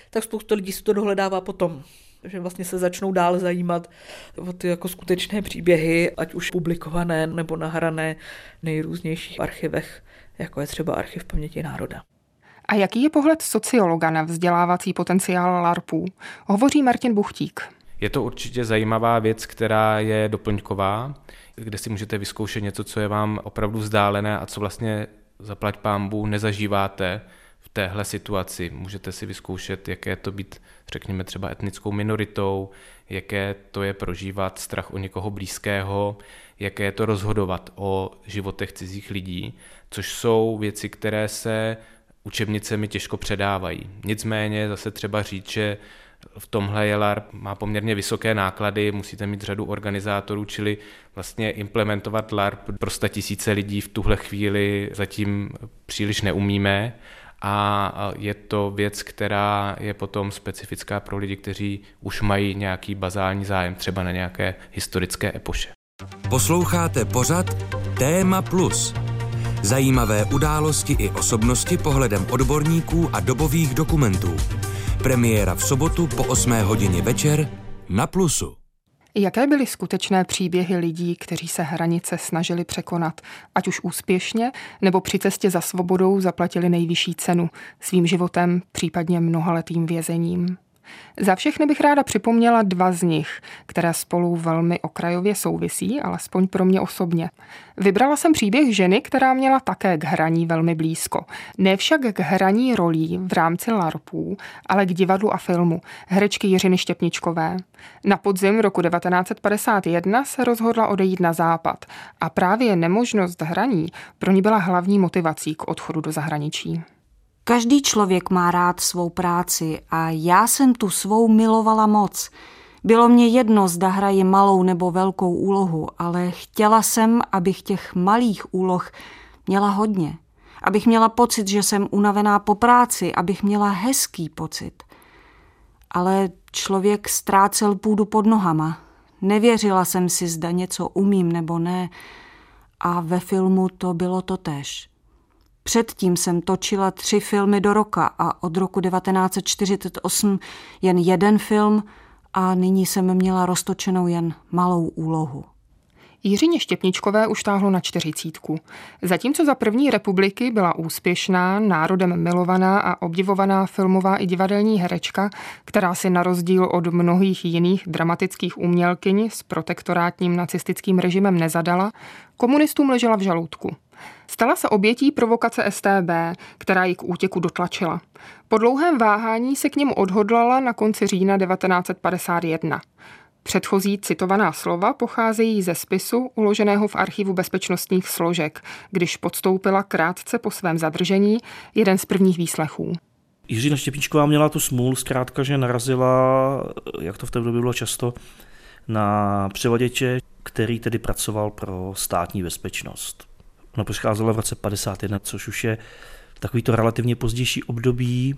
tak spousta lidí si to dohledává potom že vlastně se začnou dál zajímat o ty jako skutečné příběhy, ať už publikované nebo nahrané v nejrůznějších archivech, jako je třeba Archiv paměti národa. A jaký je pohled sociologa na vzdělávací potenciál LARPů? Hovoří Martin Buchtík. Je to určitě zajímavá věc, která je doplňková, kde si můžete vyzkoušet něco, co je vám opravdu vzdálené a co vlastně zaplať pámbu nezažíváte téhle situaci. Můžete si vyzkoušet, jaké to být, řekněme, třeba etnickou minoritou, jaké to je prožívat strach o někoho blízkého, jaké je to rozhodovat o životech cizích lidí, což jsou věci, které se učebnicemi těžko předávají. Nicméně zase třeba říct, že v tomhle LARP má poměrně vysoké náklady, musíte mít řadu organizátorů, čili vlastně implementovat LARP pro tisíce lidí v tuhle chvíli zatím příliš neumíme a je to věc, která je potom specifická pro lidi, kteří už mají nějaký bazální zájem třeba na nějaké historické epoše. Posloucháte pořad Téma Plus. Zajímavé události i osobnosti pohledem odborníků a dobových dokumentů. Premiéra v sobotu po 8 hodině večer na Plusu. Jaké byly skutečné příběhy lidí, kteří se hranice snažili překonat, ať už úspěšně, nebo při cestě za svobodou zaplatili nejvyšší cenu svým životem, případně mnohaletým vězením? Za všechny bych ráda připomněla dva z nich, které spolu velmi okrajově souvisí, alespoň pro mě osobně. Vybrala jsem příběh ženy, která měla také k hraní velmi blízko. Ne však k hraní rolí v rámci LARPů, ale k divadlu a filmu, herečky Jiřiny Štěpničkové. Na podzim roku 1951 se rozhodla odejít na západ a právě nemožnost hraní pro ní byla hlavní motivací k odchodu do zahraničí. Každý člověk má rád svou práci a já jsem tu svou milovala moc. Bylo mě jedno, zda hraji malou nebo velkou úlohu, ale chtěla jsem, abych těch malých úloh měla hodně. Abych měla pocit, že jsem unavená po práci, abych měla hezký pocit. Ale člověk ztrácel půdu pod nohama. Nevěřila jsem si, zda něco umím nebo ne. A ve filmu to bylo to tež. Předtím jsem točila tři filmy do roka a od roku 1948 jen jeden film a nyní jsem měla roztočenou jen malou úlohu. Jiřině Štěpničkové už táhlo na čtyřicítku. Zatímco za první republiky byla úspěšná, národem milovaná a obdivovaná filmová i divadelní herečka, která si na rozdíl od mnohých jiných dramatických umělkyň s protektorátním nacistickým režimem nezadala, komunistům ležela v žaludku. Stala se obětí provokace STB, která ji k útěku dotlačila. Po dlouhém váhání se k němu odhodlala na konci října 1951. Předchozí citovaná slova pocházejí ze spisu uloženého v archivu bezpečnostních složek, když podstoupila krátce po svém zadržení jeden z prvních výslechů. Jiřina Štěpíčková měla tu smůl, zkrátka, že narazila, jak to v té době bylo často, na převaděče, který tedy pracoval pro státní bezpečnost. Ono přicházelo v roce 51, což už je takovýto relativně pozdější období,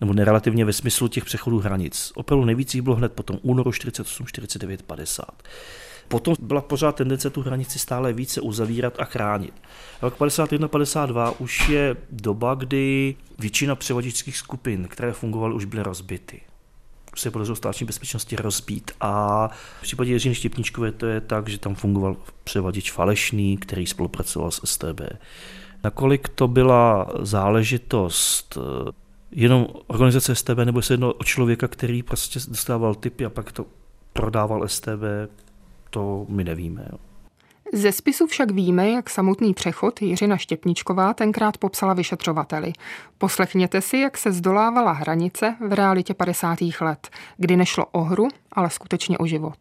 nebo nerelativně ve smyslu těch přechodů hranic. Opravdu nejvíc jich bylo hned potom únoru 48, 49, 50. Potom byla pořád tendence tu hranici stále více uzavírat a chránit. Rok 51-52 už je doba, kdy většina převaděčských skupin, které fungovaly, už byly rozbity se podařilo státní bezpečnosti rozbít. A v případě Jiřiny Štěpníčkové to je tak, že tam fungoval převaděč falešný, který spolupracoval s STB. Nakolik to byla záležitost eh, jenom organizace STB, nebo se jedno o člověka, který prostě dostával typy a pak to prodával STB, to my nevíme. Jo. Ze spisu však víme, jak samotný přechod Jiřina Štěpničková tenkrát popsala vyšetřovateli. Poslechněte si, jak se zdolávala hranice v realitě 50. let, kdy nešlo o hru, ale skutečně o život.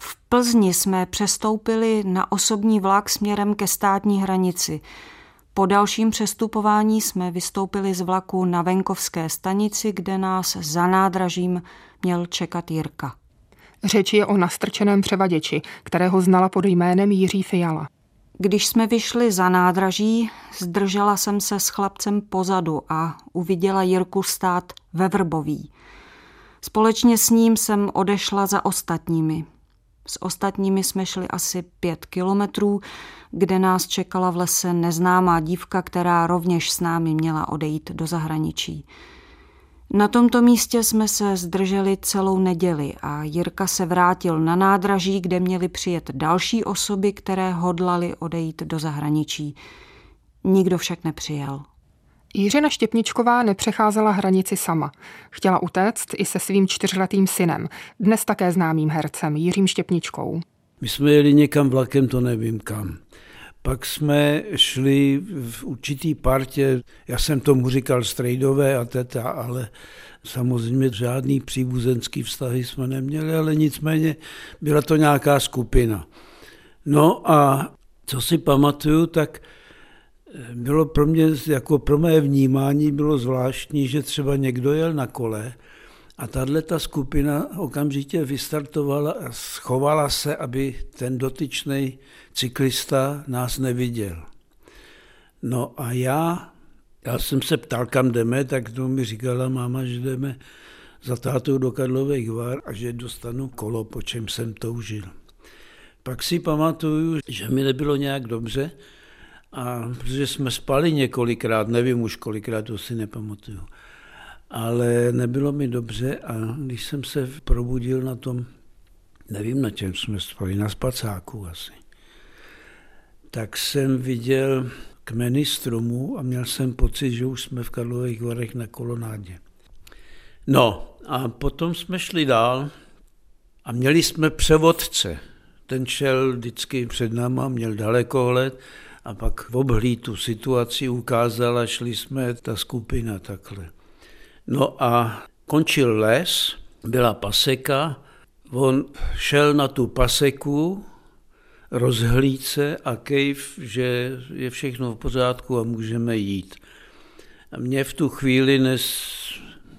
V Plzni jsme přestoupili na osobní vlak směrem ke státní hranici. Po dalším přestupování jsme vystoupili z vlaku na venkovské stanici, kde nás za nádražím měl čekat Jirka. Řeč je o nastrčeném převaděči, kterého znala pod jménem Jiří Fiala. Když jsme vyšli za nádraží, zdržela jsem se s chlapcem pozadu a uviděla Jirku stát ve Vrboví. Společně s ním jsem odešla za ostatními. S ostatními jsme šli asi pět kilometrů, kde nás čekala v lese neznámá dívka, která rovněž s námi měla odejít do zahraničí. Na tomto místě jsme se zdrželi celou neděli a Jirka se vrátil na nádraží, kde měli přijet další osoby, které hodlali odejít do zahraničí. Nikdo však nepřijel. Jiřina Štěpničková nepřecházela hranici sama. Chtěla utéct i se svým čtyřletým synem, dnes také známým hercem Jiřím Štěpničkou. My jsme jeli někam vlakem, to nevím kam. Pak jsme šli v určitý partě, já jsem tomu říkal strejdové a teta, ale samozřejmě žádný příbuzenský vztahy jsme neměli, ale nicméně byla to nějaká skupina. No a co si pamatuju, tak bylo pro mě, jako pro mé vnímání bylo zvláštní, že třeba někdo jel na kole a tahle ta skupina okamžitě vystartovala a schovala se, aby ten dotyčný cyklista nás neviděl. No a já, já jsem se ptal, kam jdeme, tak to mi říkala máma, že jdeme za tátou do Karlových Var a že dostanu kolo, po čem jsem toužil. Pak si pamatuju, že mi nebylo nějak dobře, a protože jsme spali několikrát, nevím už kolikrát, to si nepamatuju. Ale nebylo mi dobře a když jsem se probudil na tom, nevím na čem jsme spali, na spacáku asi, tak jsem viděl kmeny stromů a měl jsem pocit, že už jsme v Karlových Varech na kolonádě. No a potom jsme šli dál a měli jsme převodce. Ten šel vždycky před náma, měl dalekohled a pak v obhlí tu situaci ukázal a šli jsme ta skupina takhle. No a končil les, byla paseka, on šel na tu paseku, rozhlídce a kejv, že je všechno v pořádku a můžeme jít. A mě v tu chvíli nes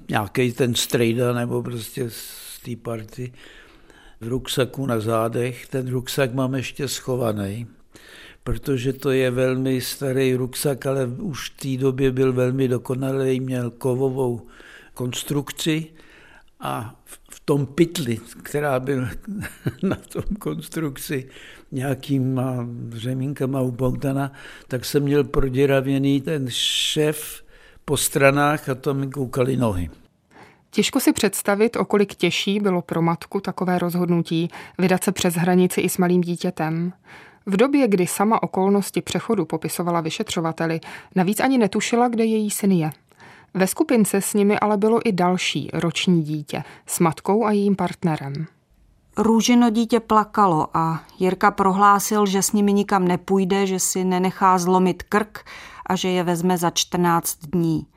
nějaký ten strejda nebo prostě z té party v ruksaku na zádech. Ten ruksak mám ještě schovaný, protože to je velmi starý ruksak, ale už v té době byl velmi dokonalý, měl kovovou konstrukci a v tom pytli, která byl <laughs> na tom konstrukci nějakýma řemínkama upoutana, tak jsem měl proděravěný ten šef po stranách a to mi koukali nohy. Těžko si představit, o kolik těžší bylo pro matku takové rozhodnutí vydat se přes hranici i s malým dítětem. V době, kdy sama okolnosti přechodu popisovala vyšetřovateli, navíc ani netušila, kde její syn je. Ve skupince s nimi ale bylo i další roční dítě s matkou a jejím partnerem. Růžino dítě plakalo a Jirka prohlásil, že s nimi nikam nepůjde, že si nenechá zlomit krk a že je vezme za 14 dní.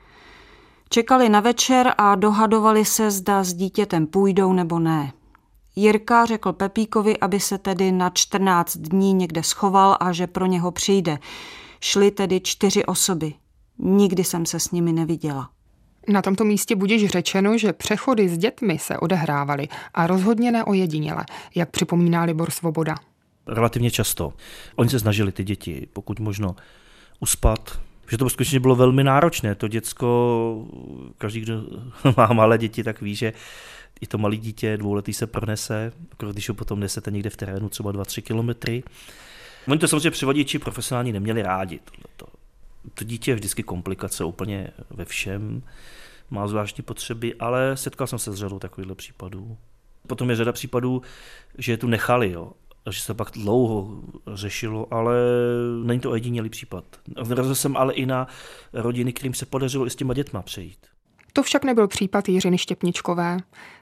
Čekali na večer a dohadovali se, zda s dítětem půjdou nebo ne. Jirka řekl Pepíkovi, aby se tedy na 14 dní někde schoval a že pro něho přijde. Šli tedy čtyři osoby. Nikdy jsem se s nimi neviděla. Na tomto místě budeš řečeno, že přechody s dětmi se odehrávaly a rozhodně ne ojediněle, jak připomíná Libor Svoboda. Relativně často. Oni se snažili ty děti, pokud možno, uspat, že to skutečně bylo velmi náročné. To děcko, každý, kdo <laughs> má malé děti, tak ví, že i to malé dítě dvouletý se pronese, když ho potom nesete někde v terénu třeba 2-3 kilometry. Oni to samozřejmě převaděči profesionální neměli rádi. Tohleto. To dítě je vždycky komplikace úplně ve všem, má zvláštní potřeby, ale setkal jsem se s řadou takovýchhle případů. Potom je řada případů, že je tu nechali, jo, že se pak dlouho řešilo, ale není to ojedinělý případ. Vyrazil jsem ale i na rodiny, kterým se podařilo i s těma dětma přejít. To však nebyl případ Jiřiny Štěpničkové.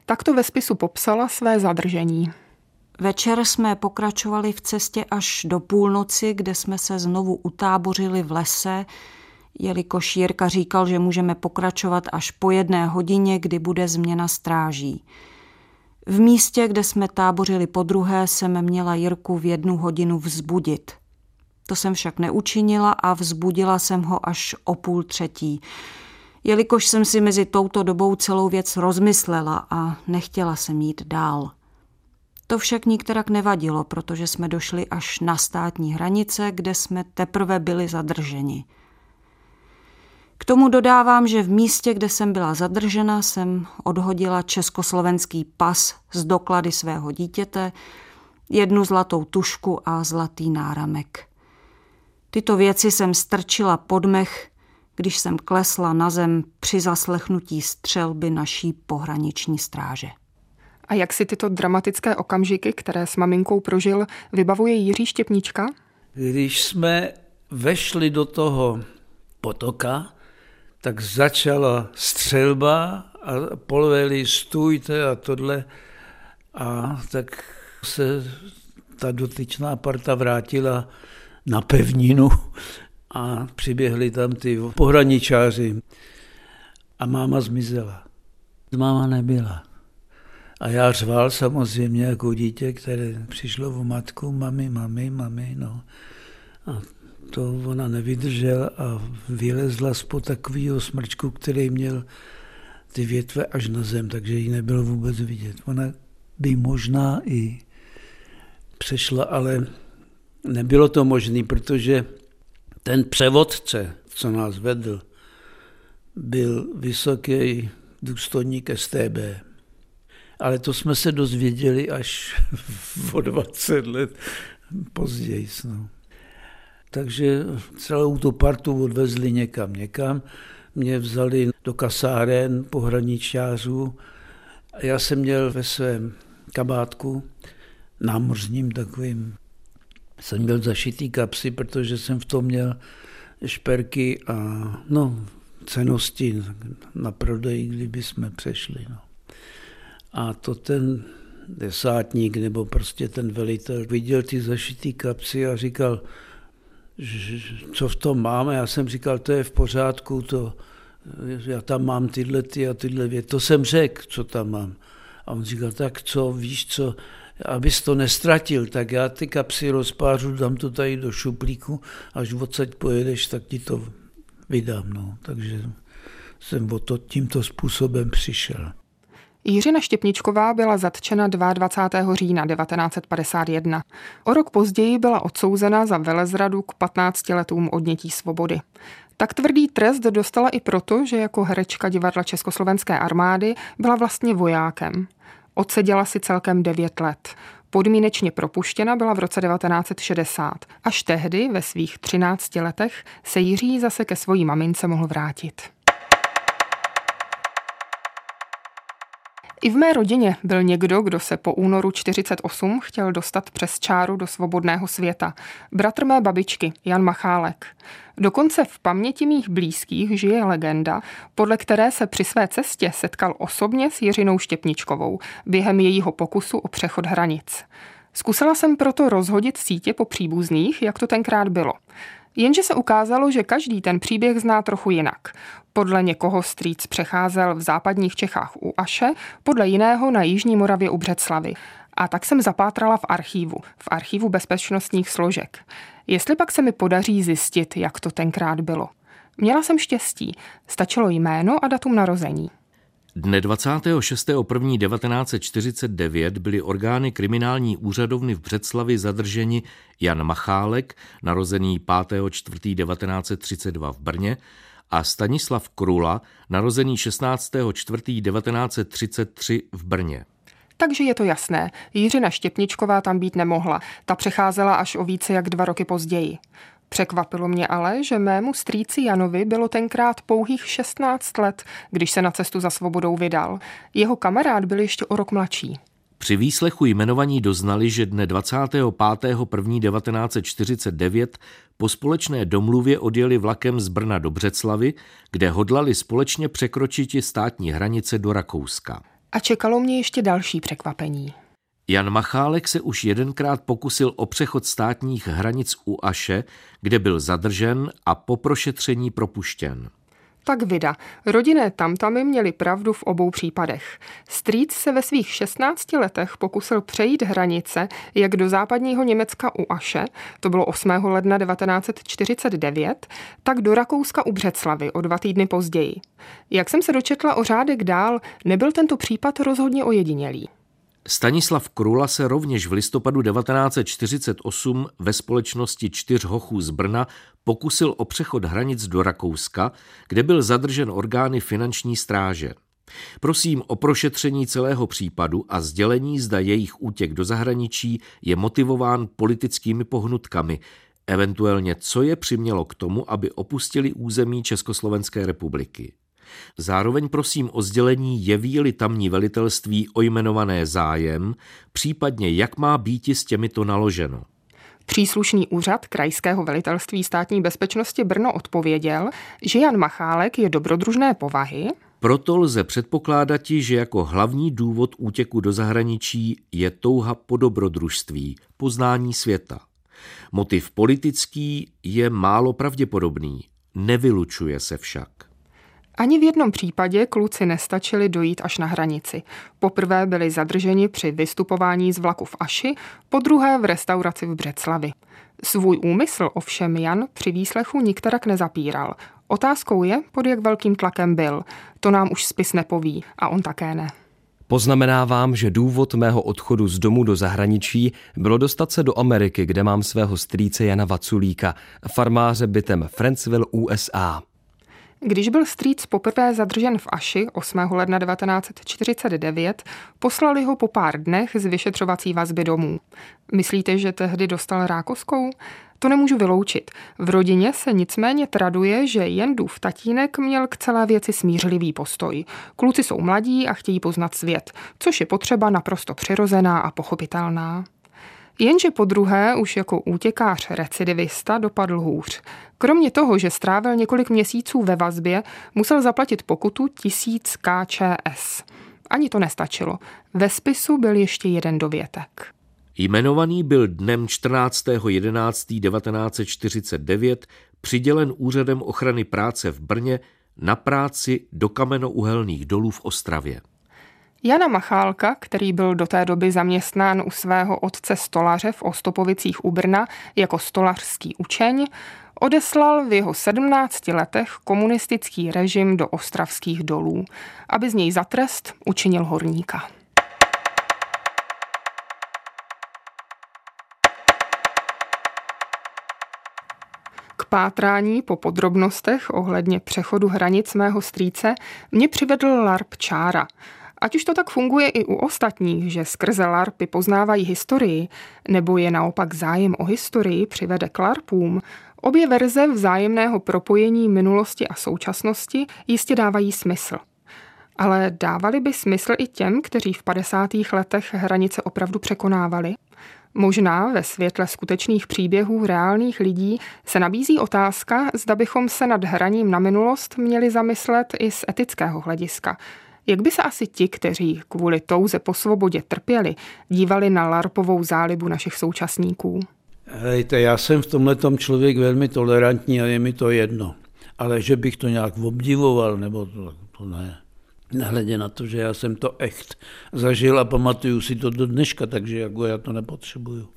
Tak to ve spisu popsala své zadržení. Večer jsme pokračovali v cestě až do půlnoci, kde jsme se znovu utábořili v lese, jelikož Jirka říkal, že můžeme pokračovat až po jedné hodině, kdy bude změna stráží. V místě, kde jsme tábořili po druhé, jsem měla Jirku v jednu hodinu vzbudit. To jsem však neučinila a vzbudila jsem ho až o půl třetí, jelikož jsem si mezi touto dobou celou věc rozmyslela a nechtěla jsem jít dál. To však nikterak nevadilo, protože jsme došli až na státní hranice, kde jsme teprve byli zadrženi. K tomu dodávám, že v místě, kde jsem byla zadržena, jsem odhodila československý pas z doklady svého dítěte, jednu zlatou tušku a zlatý náramek. Tyto věci jsem strčila pod mech, když jsem klesla na zem při zaslechnutí střelby naší pohraniční stráže. A jak si tyto dramatické okamžiky, které s maminkou prožil, vybavuje Jiří Štěpnička? Když jsme vešli do toho potoka, tak začala střelba a polveli stůjte a tohle. A tak se ta dotyčná parta vrátila na pevninu a přiběhli tam ty pohraničáři. A máma zmizela. Máma nebyla. A já řval samozřejmě jako dítě, které přišlo o matku, mami, mami, mami, no. A to ona nevydržela a vylezla spod takového smrčku, který měl ty větve až na zem, takže ji nebylo vůbec vidět. Ona by možná i přešla, ale nebylo to možné, protože ten převodce, co nás vedl, byl vysoký důstojník STB. Ale to jsme se dozvěděli až <laughs> o 20 let později. No. Takže celou tu partu odvezli někam, někam. Mě vzali do kasáren pohraničářů. Já jsem měl ve svém kabátku námořním takovým, jsem měl zašitý kapsy, protože jsem v tom měl šperky a no, cenosti na prodej, kdyby jsme přešli. No. A to ten desátník nebo prostě ten velitel viděl ty zašitý kapsy a říkal, co v tom máme. Já jsem říkal, to je v pořádku, to, já tam mám tyhle ty a tyhle věci. To jsem řekl, co tam mám. A on říkal, tak co, víš co, abys to nestratil, tak já ty kapsy rozpářu, dám to tady do šuplíku, až odsaď pojedeš, tak ti to vydám. No. Takže jsem o to tímto způsobem přišel. Jiřina Štěpničková byla zatčena 22. října 1951. O rok později byla odsouzena za velezradu k 15 letům odnětí svobody. Tak tvrdý trest dostala i proto, že jako herečka divadla Československé armády byla vlastně vojákem. Odseděla si celkem 9 let. Podmínečně propuštěna byla v roce 1960. Až tehdy, ve svých 13 letech, se Jiří zase ke svojí mamince mohl vrátit. I v mé rodině byl někdo, kdo se po únoru 48 chtěl dostat přes čáru do svobodného světa. Bratr mé babičky, Jan Machálek. Dokonce v paměti mých blízkých žije legenda, podle které se při své cestě setkal osobně s Jiřinou Štěpničkovou během jejího pokusu o přechod hranic. Zkusila jsem proto rozhodit sítě po příbuzných, jak to tenkrát bylo. Jenže se ukázalo, že každý ten příběh zná trochu jinak. Podle někoho strýc přecházel v západních Čechách u Aše, podle jiného na Jižní Moravě u Břeclavy. A tak jsem zapátrala v archívu, v archívu bezpečnostních složek. Jestli pak se mi podaří zjistit, jak to tenkrát bylo. Měla jsem štěstí. Stačilo jméno a datum narození. Dne 26.1.1949 byly orgány kriminální úřadovny v Břeclavi zadrženi Jan Machálek, narozený 5.4.1932 v Brně, a Stanislav Krula, narozený 16.4.1933 v Brně. Takže je to jasné, Jiřina Štěpničková tam být nemohla. Ta přecházela až o více jak dva roky později. Překvapilo mě ale, že mému strýci Janovi bylo tenkrát pouhých 16 let, když se na cestu za svobodou vydal. Jeho kamarád byl ještě o rok mladší. Při výslechu jmenovaní doznali, že dne 25.1.1949 po společné domluvě odjeli vlakem z Brna do Břeclavy, kde hodlali společně překročit státní hranice do Rakouska. A čekalo mě ještě další překvapení. Jan Machálek se už jedenkrát pokusil o přechod státních hranic u Aše, kde byl zadržen a po prošetření propuštěn. Tak vida. Rodinné tamtamy měli pravdu v obou případech. Strýc se ve svých 16 letech pokusil přejít hranice jak do západního Německa u Aše, to bylo 8. ledna 1949, tak do Rakouska u Břeclavy o dva týdny později. Jak jsem se dočetla o řádek dál, nebyl tento případ rozhodně ojedinělý. Stanislav Krula se rovněž v listopadu 1948 ve společnosti čtyř hochů z Brna pokusil o přechod hranic do Rakouska, kde byl zadržen orgány finanční stráže. Prosím o prošetření celého případu a sdělení, zda jejich útěk do zahraničí je motivován politickými pohnutkami, eventuálně co je přimělo k tomu, aby opustili území Československé republiky. Zároveň prosím o sdělení, jeví-li tamní velitelství o jmenované zájem, případně jak má být s těmito naloženo. Příslušný úřad Krajského velitelství státní bezpečnosti Brno odpověděl, že Jan Machálek je dobrodružné povahy. Proto lze předpokládat, že jako hlavní důvod útěku do zahraničí je touha po dobrodružství, poznání světa. Motiv politický je málo pravděpodobný, nevylučuje se však. Ani v jednom případě kluci nestačili dojít až na hranici. Poprvé byli zadrženi při vystupování z vlaku v Aši, po druhé v restauraci v Břeclavi. Svůj úmysl ovšem Jan při výslechu nikterak nezapíral. Otázkou je, pod jak velkým tlakem byl. To nám už spis nepoví a on také ne. Poznamenávám, že důvod mého odchodu z domu do zahraničí bylo dostat se do Ameriky, kde mám svého strýce Jana Vaculíka, farmáře bytem Franceville, USA. Když byl strýc poprvé zadržen v Aši 8. ledna 1949, poslali ho po pár dnech z vyšetřovací vazby domů. Myslíte, že tehdy dostal rákoskou? To nemůžu vyloučit. V rodině se nicméně traduje, že Jendův tatínek měl k celé věci smířlivý postoj. Kluci jsou mladí a chtějí poznat svět, což je potřeba naprosto přirozená a pochopitelná. Jenže po druhé už jako útěkář recidivista dopadl hůř. Kromě toho, že strávil několik měsíců ve vazbě, musel zaplatit pokutu tisíc KČS. Ani to nestačilo. Ve spisu byl ještě jeden dovětek. Jmenovaný byl dnem 14.11.1949 přidělen Úřadem ochrany práce v Brně na práci do kamenouhelných dolů v Ostravě. Jana Machálka, který byl do té doby zaměstnán u svého otce stolaře v Ostopovicích u Brna jako stolařský učeň, odeslal v jeho 17 letech komunistický režim do ostravských dolů, aby z něj za trest učinil horníka. K pátrání po podrobnostech ohledně přechodu hranic mého strýce mě přivedl Larp Čára, Ať už to tak funguje i u ostatních, že skrze LARPy poznávají historii, nebo je naopak zájem o historii přivede k LARPům, obě verze vzájemného propojení minulosti a současnosti jistě dávají smysl. Ale dávali by smysl i těm, kteří v 50. letech hranice opravdu překonávali? Možná ve světle skutečných příběhů reálných lidí se nabízí otázka, zda bychom se nad hraním na minulost měli zamyslet i z etického hlediska – jak by se asi ti, kteří kvůli touze po svobodě trpěli, dívali na larpovou zálibu našich současníků? Hejte, já jsem v tomhle člověk velmi tolerantní a je mi to jedno. Ale že bych to nějak obdivoval, nebo to, to ne. Nehledě na to, že já jsem to echt zažil a pamatuju si to do dneška, takže jako já to nepotřebuju.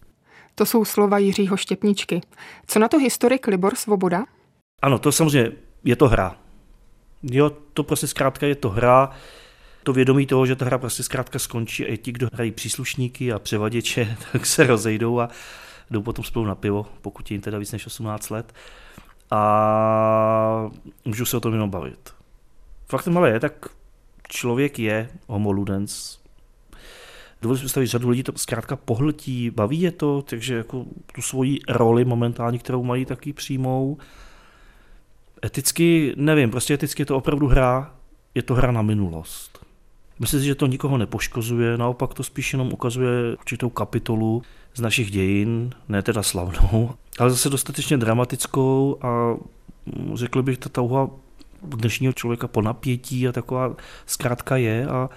To jsou slova Jiřího Štěpničky. Co na to historik Libor Svoboda? Ano, to samozřejmě je to hra. Jo, to prostě zkrátka je to hra, to vědomí toho, že ta hra prostě zkrátka skončí a ti, kdo hrají příslušníky a převaděče, <laughs> tak se rozejdou a jdou potom spolu na pivo, pokud je jim teda víc než 18 let. A můžu se o tom jenom bavit. Faktem ale je, tak člověk je homo ludens. Dovolím si představit, řadu lidí to zkrátka pohltí, baví je to, takže jako tu svoji roli momentálně, kterou mají, taky přijmou. Eticky, nevím, prostě eticky je to opravdu hra, je to hra na minulost. Myslím si, že to nikoho nepoškozuje, naopak to spíš jenom ukazuje určitou kapitolu z našich dějin, ne teda slavnou, ale zase dostatečně dramatickou a řekl bych, ta touha dnešního člověka po napětí a taková zkrátka je a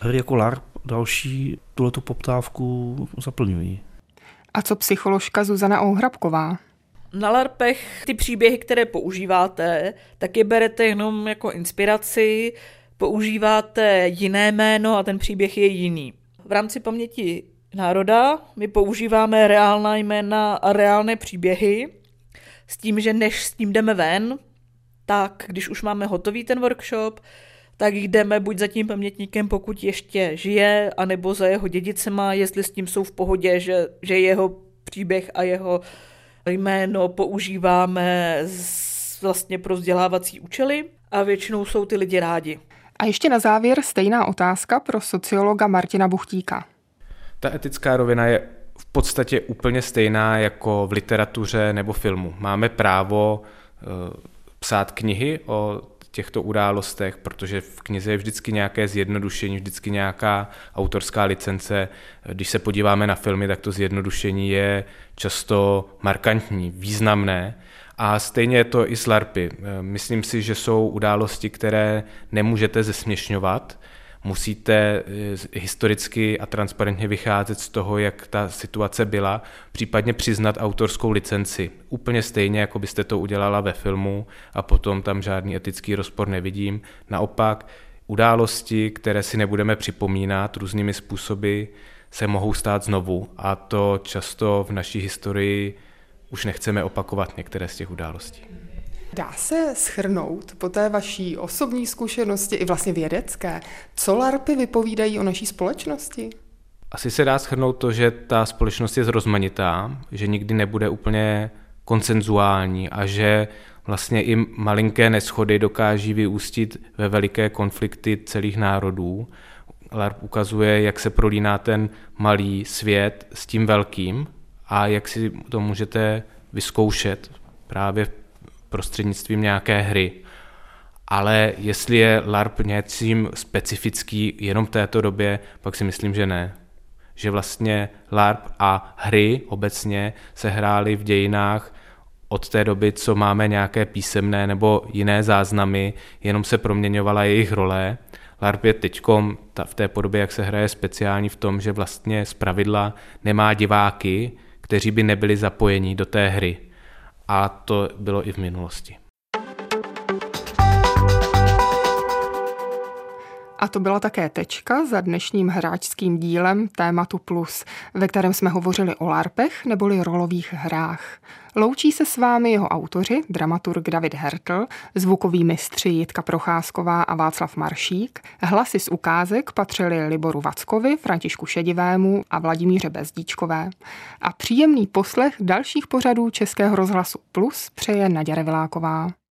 hry jako LARP další tuhletu poptávku zaplňují. A co psycholožka Zuzana Ohrabková? Na LARPech ty příběhy, které používáte, tak je berete jenom jako inspiraci, používáte jiné jméno a ten příběh je jiný. V rámci paměti národa my používáme reálná jména a reálné příběhy s tím, že než s tím jdeme ven, tak když už máme hotový ten workshop, tak jdeme buď za tím pamětníkem, pokud ještě žije, anebo za jeho dědicema, jestli s tím jsou v pohodě, že, že jeho příběh a jeho jméno používáme z, vlastně pro vzdělávací účely a většinou jsou ty lidi rádi. A ještě na závěr stejná otázka pro sociologa Martina Buchtíka. Ta etická rovina je v podstatě úplně stejná jako v literatuře nebo filmu. Máme právo uh, psát knihy o těchto událostech, protože v knize je vždycky nějaké zjednodušení, vždycky nějaká autorská licence. Když se podíváme na filmy, tak to zjednodušení je často markantní, významné. A stejně je to i s LARPy. Myslím si, že jsou události, které nemůžete zesměšňovat, musíte eh, historicky a transparentně vycházet z toho, jak ta situace byla, případně přiznat autorskou licenci. Úplně stejně, jako byste to udělala ve filmu a potom tam žádný etický rozpor nevidím. Naopak, události, které si nebudeme připomínat různými způsoby, se mohou stát znovu a to často v naší historii už nechceme opakovat některé z těch událostí. Dá se schrnout po té vaší osobní zkušenosti i vlastně vědecké, co LARPy vypovídají o naší společnosti? Asi se dá schrnout to, že ta společnost je zrozmanitá, že nikdy nebude úplně konsenzuální a že vlastně i malinké neschody dokáží vyústit ve veliké konflikty celých národů. LARP ukazuje, jak se prolíná ten malý svět s tím velkým a jak si to můžete vyzkoušet právě prostřednictvím nějaké hry. Ale jestli je LARP něčím specifický jenom v této době, pak si myslím, že ne. Že vlastně LARP a hry obecně se hrály v dějinách od té doby, co máme nějaké písemné nebo jiné záznamy, jenom se proměňovala jejich role. LARP je teď v té podobě, jak se hraje speciální v tom, že vlastně z pravidla nemá diváky, kteří by nebyli zapojeni do té hry a to bylo i v minulosti. A to byla také tečka za dnešním hráčským dílem tématu Plus, ve kterém jsme hovořili o larpech neboli rolových hrách. Loučí se s vámi jeho autoři, dramaturg David Hertl, zvukoví mistři Jitka Procházková a Václav Maršík. Hlasy z ukázek patřily Liboru Vackovi, Františku Šedivému a Vladimíře Bezdíčkové. A příjemný poslech dalších pořadů Českého rozhlasu Plus přeje Naděra Viláková.